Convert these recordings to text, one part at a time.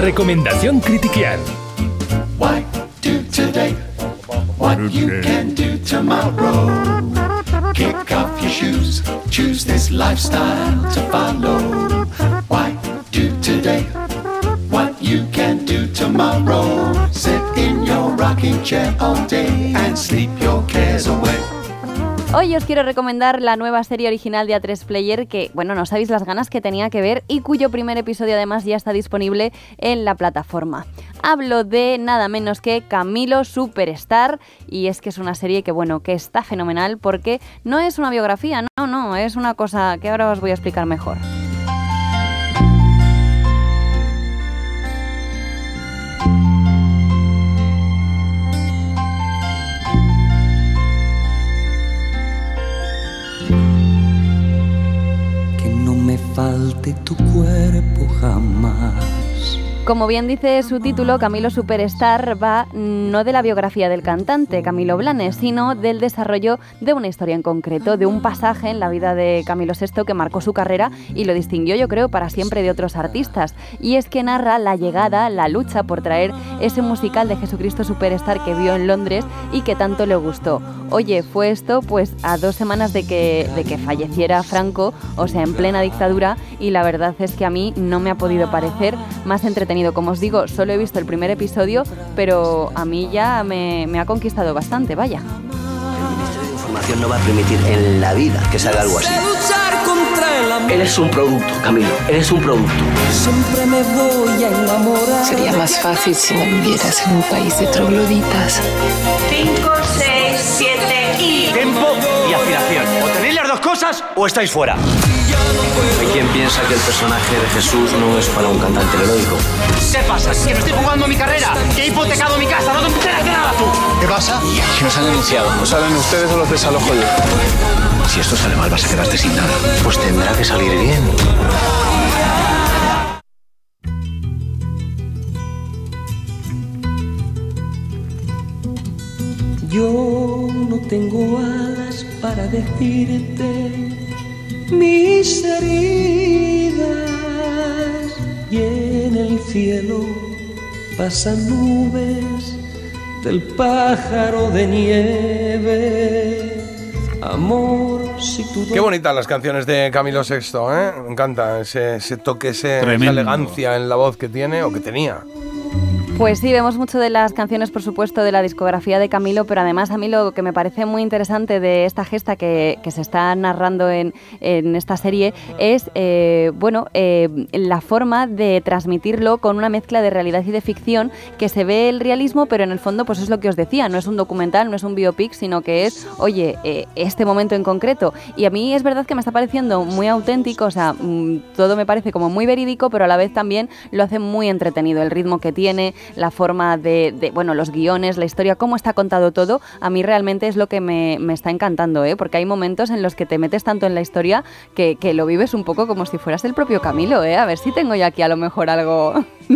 Recomendación Critiquial. Why do today what you can do tomorrow? Kick off your shoes, choose this lifestyle to follow. Why do today what you can do tomorrow? Sit in your rocking chair all day and sleep your cares away. Hoy os quiero recomendar la nueva serie original de A3 Player que, bueno, no sabéis las ganas que tenía que ver y cuyo primer episodio además ya está disponible en la plataforma. Hablo de nada menos que Camilo Superstar y es que es una serie que, bueno, que está fenomenal porque no es una biografía, no, no, es una cosa que ahora os voy a explicar mejor. Como bien dice su título, Camilo Superstar va no de la biografía del cantante Camilo Blanes, sino del desarrollo de una historia en concreto, de un pasaje en la vida de Camilo VI que marcó su carrera y lo distinguió, yo creo, para siempre de otros artistas. Y es que narra la llegada, la lucha por traer ese musical de Jesucristo Superstar que vio en Londres y que tanto le gustó. Oye, fue esto pues a dos semanas de que, de que falleciera Franco, o sea, en plena dictadura, y la verdad es que a mí no me ha podido parecer más entretenido. Como os digo, solo he visto el primer episodio, pero a mí ya me, me ha conquistado bastante, vaya. La información no va a permitir en la vida que salga algo así. el. Eres un producto, Camilo. Eres un producto. Siempre me voy a enamorar. Sería más fácil si no vivieras en un país de trogloditas. 5, o estáis fuera. Hay quien piensa que el personaje de Jesús no es para un cantante heroico. ¿Qué pasa? ¿Que me estoy jugando mi carrera? ¿Que he hipotecado mi casa? ¿No te enteras de nada tú? ¿Qué pasa? Que nos han denunciado. ¿O salen ustedes o los desalojo yo? Si esto sale mal vas a quedarte sin nada. Pues tendrá que salir bien. Yo no tengo alas para decirte pasan nubes del pájaro de nieve. Amor, si tú Qué bonitas las canciones de Camilo VI, ¿eh? Me encanta ese, ese toque, ese- esa elegancia en la voz que tiene o que tenía. Pues sí, vemos mucho de las canciones, por supuesto, de la discografía de Camilo, pero además a mí lo que me parece muy interesante de esta gesta que, se está narrando en, en esta serie es, eh, bueno, eh, la forma de transmitirlo con una mezcla de realidad y de ficción, que se ve el realismo, pero en el fondo, pues es lo que os decía, no es un documental, no es un biopic, sino que es, oye, eh, este momento en concreto. Y a mí es verdad que me está pareciendo muy auténtico, o sea, mm, todo me parece como muy verídico, pero a la vez también lo hace muy entretenido, el ritmo que tiene, la forma de, de, bueno, los guiones, la historia, cómo está contado todo, a mí realmente es lo que me, me está encantando, ¿eh? porque hay momentos en los que te metes tanto en la historia que, que lo vives un poco como si fueras el propio Camilo, ¿eh? a ver si tengo yo aquí a lo mejor algo...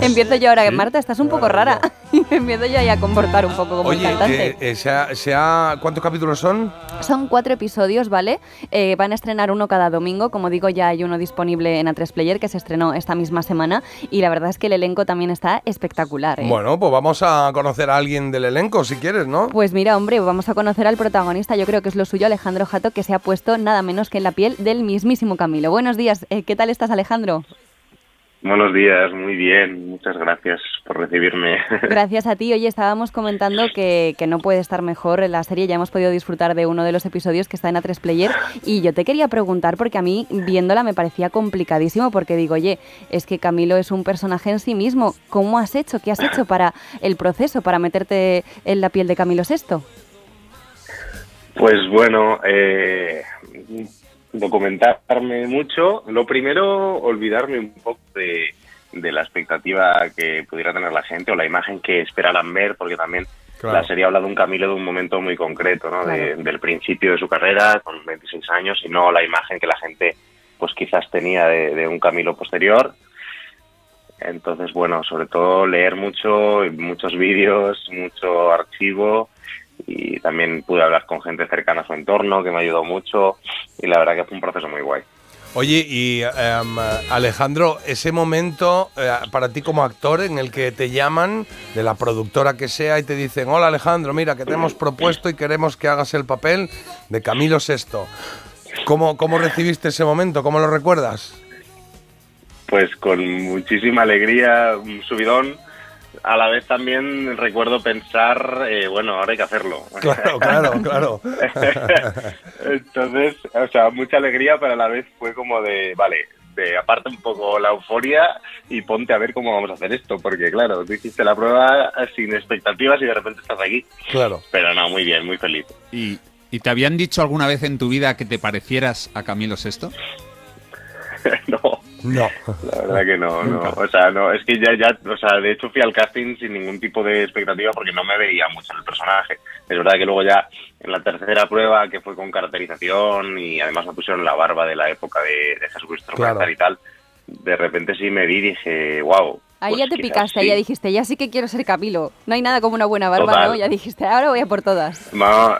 Empiezo yo ahora, Marta, estás un poco rara, empiezo yo ahí a comportar un poco como Oye, un cantante. eh, eh, se ha- se ha- ¿cuántos capítulos son? Son cuatro episodios, ¿vale? Eh, van a estrenar uno cada domingo. Como digo, ya hay uno disponible en A3 Player que se estrenó esta misma semana. Y la verdad es que el elenco también está espectacular. ¿eh? Bueno, pues vamos a conocer a alguien del elenco, si quieres, ¿no? Pues mira, hombre, vamos a conocer al protagonista. Yo creo que es lo suyo, Alejandro Jato, que se ha puesto nada menos que en la piel del mismísimo Camilo. Buenos días, eh, ¿qué tal estás, Alejandro? Buenos días, muy bien, muchas gracias por recibirme. Gracias a ti. Oye, estábamos comentando que, que no puede estar mejor en la serie. Ya hemos podido disfrutar de uno de los episodios que está en A3 Player. Y yo te quería preguntar, porque a mí viéndola me parecía complicadísimo, porque digo, oye, es que Camilo es un personaje en sí mismo. ¿Cómo has hecho? ¿Qué has hecho para el proceso, para meterte en la piel de Camilo VI? Pues bueno, eh, documentarme mucho. Lo primero, olvidarme un poco de, de la expectativa que pudiera tener la gente o la imagen que esperaran ver, porque también Claro. la serie habla de un Camilo de un momento muy concreto, ¿no? De- del principio de su carrera, con 26 años, y no la imagen que la gente pues quizás tenía de, de un Camilo posterior. Entonces, bueno, sobre todo leer mucho, muchos vídeos, mucho archivo y también pude hablar con gente cercana a su entorno que me ayudó mucho y la verdad que fue un proceso muy guay. Oye, y em, Alejandro, ese momento eh, para ti como actor en el que te llaman de la productora que sea y te dicen, hola Alejandro, mira que te hemos propuesto y queremos que hagas el papel de Camilo VI. ¿Cómo, cómo recibiste ese momento? ¿Cómo lo recuerdas? Pues con muchísima alegría, un subidón. A la vez también recuerdo pensar, eh, bueno, ahora hay que hacerlo. Claro, claro, claro. Entonces, o sea, mucha alegría, pero a la vez fue como de, vale, de aparte un poco la euforia y ponte a ver cómo vamos a hacer esto, porque claro, tú hiciste la prueba sin expectativas y de repente estás aquí. Claro. Pero no, muy bien, muy feliz. ¿Y, y te habían dicho alguna vez en tu vida que te parecieras a Camilo VI? no. No. La verdad que no, no. O sea, no, es que ya, ya, o sea, de hecho fui al casting sin ningún tipo de expectativa porque no me veía mucho el personaje. Es verdad que luego ya en la tercera prueba, que fue con caracterización y además me pusieron la barba de la época de, de Jesucristo Claro. y tal, de repente sí me vi y dije, wow. Ahí ya te picaste, ahí ya dijiste, ya sí que quiero ser Camilo. No hay nada como una buena barba, Total. ¿no? Ya dijiste, ahora voy a por todas. No,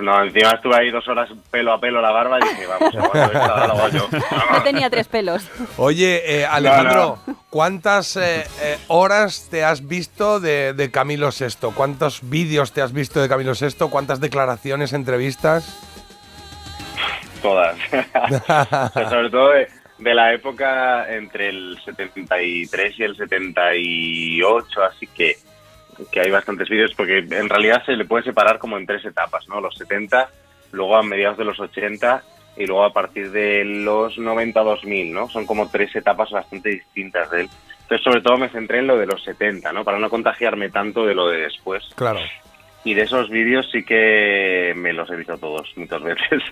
no, encima estuve ahí dos horas pelo a pelo la barba y dije, vamos, esta, lo hago yo. No tenía tres pelos. Oye, eh, Alejandro, ¿cuántas eh, eh, horas te has visto de, de Camilo VI? ¿Cuántos vídeos te has visto de Camilo VI? ¿Cuántas declaraciones, entrevistas? Todas. Sobre todo de, de la época entre el 73 y el 78, así que, que hay bastantes vídeos, porque en realidad se le puede separar como en tres etapas, ¿no? Los 70, luego a mediados de los 80 y luego a partir de los 90-2000, ¿no? Son como tres etapas bastante distintas de él. Entonces, sobre todo me centré en lo de los 70, ¿no? Para no contagiarme tanto de lo de después. Claro. Y de esos vídeos sí que me los he visto todos muchas veces.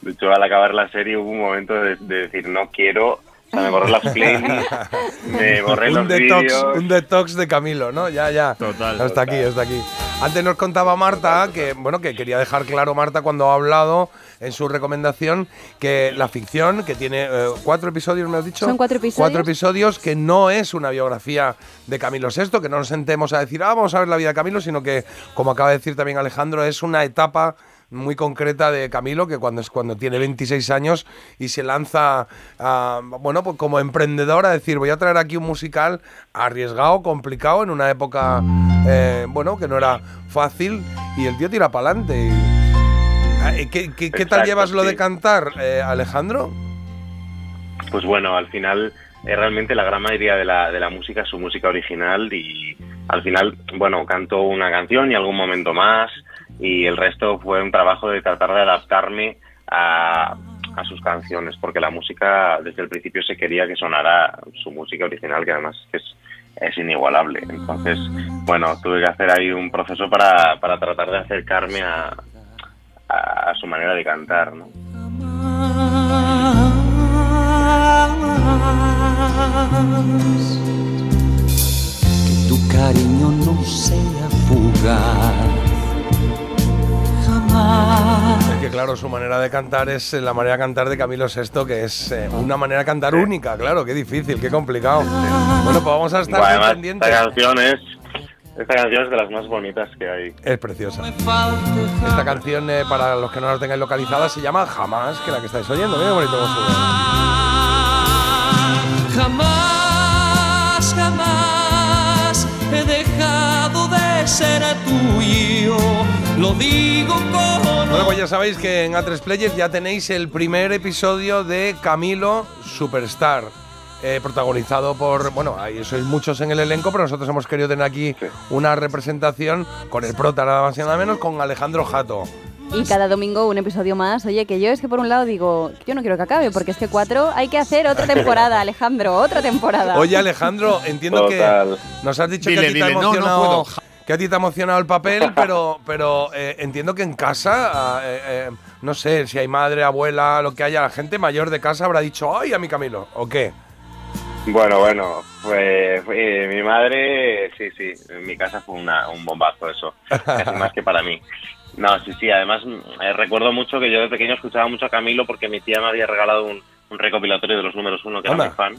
De hecho, al acabar la serie hubo un momento de, de decir, no quiero... O sea, me borré las playlists, me borré un los detox, un detox de Camilo, ¿no? Ya, ya. Total. Hasta aquí, hasta aquí. Antes nos contaba Marta que, bueno, que quería dejar claro Marta cuando ha hablado en su recomendación que la ficción, que tiene eh, cuatro episodios, me has dicho. Son cuatro episodios. Cuatro episodios, que no es una biografía de Camilo VI, que no nos sentemos a decir, ah, vamos a ver la vida de Camilo, sino que, como acaba de decir también Alejandro, es una etapa muy concreta de Camilo, que cuando es cuando tiene 26 años y se lanza, a, bueno, pues como emprendedor a decir, voy a traer aquí un musical arriesgado, complicado, en una época, eh, bueno, que no era fácil, y el tío tira para adelante. ¿Qué, qué- qué tal llevas lo de cantar, eh, Alejandro? Pues bueno, al final eh, realmente la gran mayoría de la, de la música es su música original y al final, bueno, canto una canción y algún momento más y el resto fue un trabajo de tratar de adaptarme a, a sus canciones porque la música desde el principio se quería que sonara su música original que además es, es inigualable. Entonces, bueno, tuve que hacer ahí un proceso para, para tratar de acercarme a, a, su manera de cantar, ¿no? Que tu cariño no sea fugaz. Es que claro, su manera de cantar es eh, la manera de cantar de Camilo VI, que es eh, una manera de cantar única, claro, qué difícil, qué complicado. Bueno, pues vamos a estar Bueno, además, pendientes. esta canción es esta canción es de las más bonitas que hay. Es preciosa. Esta canción, eh, para los que no la tengáis localizada, se llama Jamás, que la que estáis oyendo. Mira qué bonito cómo suena. Jamás, jamás he dejado de ser tuyo. Lo digo con Bueno, pues ya sabéis que en A3 Players ya tenéis el primer episodio de Camilo Superstar. eh, protagonizado por, bueno, ahí sois muchos en el elenco, pero nosotros hemos querido tener aquí una representación con el prota nada más y nada menos, con Alejandro Jato. Y cada domingo un episodio más. Oye, que yo es que por un lado digo, yo no quiero que acabe, porque es que cuatro hay que hacer otra temporada, Alejandro, otra temporada. Oye, Alejandro, entiendo Total. que nos has dicho Dile, que a ti te ha dile, no, no emocionado. puedo. Que a ti te ha emocionado el papel, pero, pero eh, entiendo que en casa, eh, eh, no sé, si hay madre, abuela, lo que haya, la gente mayor de casa habrá dicho, ¡ay, a mi Camilo! ¿O qué? Bueno, bueno, pues eh, mi madre, sí, sí, en mi casa fue una- un bombazo eso, casi más que para mí. No, sí, sí, además eh, recuerdo mucho que yo de pequeño escuchaba mucho a Camilo porque mi tía me había regalado un, un recopilatorio de los números uno, que era muy fan.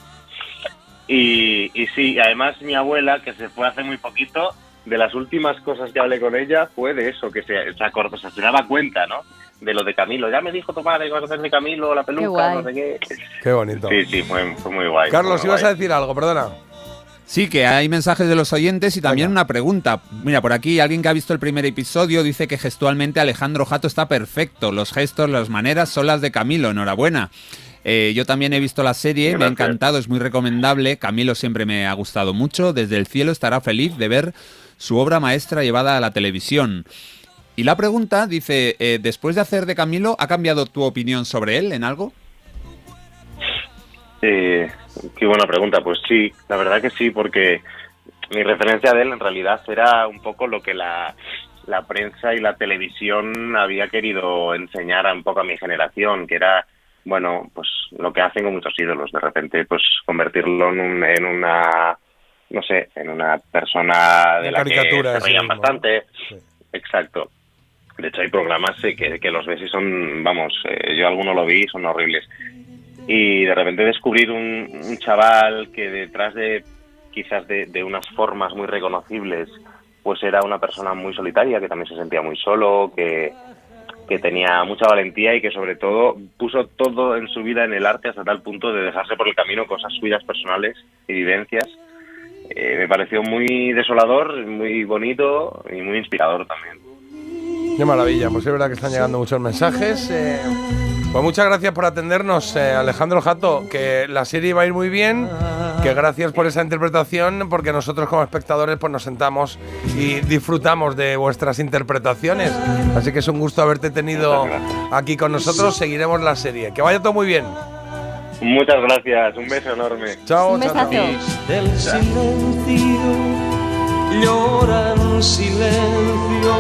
Y, y sí, además mi abuela, que se fue hace muy poquito, de las últimas cosas que hablé con ella fue de eso, que se, se, acordó, o sea, se daba cuenta, ¿no? de lo de Camilo. Ya me dijo tu madre que vas a hacer de Camilo, la peluca, no sé qué. Qué bonito. Sí, sí, fue, fue muy guay. Carlos, muy ibas a decir algo, perdona. Sí, que hay mensajes de los oyentes y también Venga. una pregunta. Mira, por aquí alguien que ha visto el primer episodio dice que gestualmente Alejandro Jato está perfecto. Los gestos, las maneras son las de Camilo. Enhorabuena. Eh, yo también he visto la serie, me ha encantado, es muy recomendable. Camilo siempre me ha gustado mucho. Desde el cielo estará feliz de ver su obra maestra llevada a la televisión. Y la pregunta dice, eh, después de hacer de Camilo, ¿ha cambiado tu opinión sobre él en algo? Eh, qué buena pregunta. Pues sí, la verdad que sí, porque mi referencia de él en realidad era un poco lo que la, la prensa y la televisión había querido enseñar a un poco a mi generación, que era, bueno, pues lo que hacen con muchos ídolos, de repente, pues convertirlo en, un- en una, no sé, en una persona de Una la que se reían bastante. Sí. Exacto. De hecho, hay programas que, que los ves y son, vamos, eh, yo alguno lo vi y son horribles. Y de repente descubrir un, un chaval que detrás de quizás de, de unas formas muy reconocibles, pues era una persona muy solitaria, que también se sentía muy solo, que, que tenía mucha valentía y que sobre todo puso todo en su vida en el arte hasta tal punto de dejarse por el camino cosas suyas personales y vivencias. Eh, me pareció muy desolador, muy bonito y muy inspirador también. Qué maravilla, pues es verdad que están llegando muchos mensajes. eh, pues muchas gracias por atendernos, eh, Alejandro Jato, que la serie va a ir muy bien, que gracias por esa interpretación, porque nosotros como espectadores pues nos sentamos y disfrutamos de vuestras interpretaciones. Así que es un gusto haberte tenido aquí con nosotros, seguiremos la serie. Que vaya todo muy bien. Muchas gracias, un beso enorme. Chao, Un chao, chao. besazo. del silencio llora en silencio